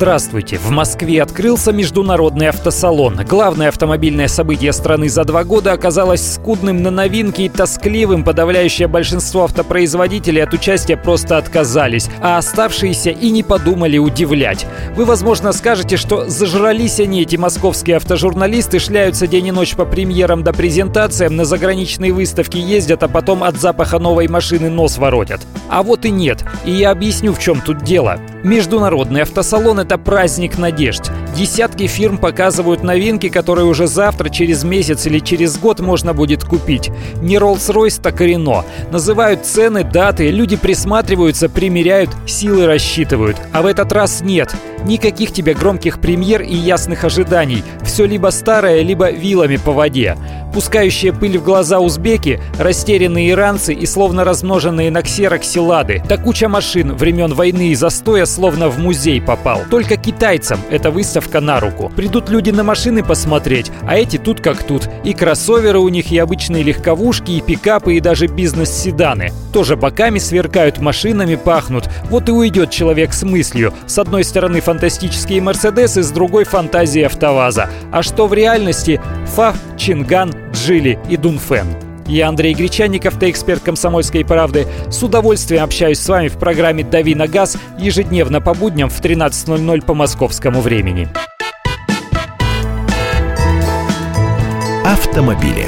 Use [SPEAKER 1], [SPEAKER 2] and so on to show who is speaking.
[SPEAKER 1] Здравствуйте! В Москве открылся международный автосалон. Главное автомобильное событие страны за два года оказалось скудным на новинки и тоскливым. Подавляющее большинство автопроизводителей от участия просто отказались, а оставшиеся и не подумали удивлять. Вы, возможно, скажете, что зажрались они, эти московские автожурналисты, шляются день и ночь по премьерам до презентациям, на заграничные выставки ездят, а потом от запаха новой машины нос воротят. А вот и нет. И я объясню, в чем тут дело. Международный автосалон – это праздник надежд. Десятки фирм показывают новинки, которые уже завтра, через месяц или через год можно будет купить. Не Rolls-Royce, так и Renault. Называют цены, даты, люди присматриваются, примеряют, силы рассчитывают. А в этот раз нет. Никаких тебе громких премьер и ясных ожиданий. Все либо старое, либо вилами по воде. Пускающие пыль в глаза узбеки, растерянные иранцы и словно размноженные на ксероксе лады. Да куча машин времен войны и застоя словно в музей попал. Только китайцам эта выставка на руку. Придут люди на машины посмотреть, а эти тут как тут. И кроссоверы у них, и обычные легковушки, и пикапы, и даже бизнес-седаны. Тоже боками сверкают, машинами пахнут. Вот и уйдет человек с мыслью. С одной стороны фантастические Мерседесы, с другой фантазии АвтоВАЗа. А что в реальности? Фа, Чинган, Джили и Дунфен. Я Андрей Гречанников, ты эксперт «Комсомольской правды». С удовольствием общаюсь с вами в программе «Дави на газ» ежедневно по будням в 13.00 по московскому времени.
[SPEAKER 2] Автомобили.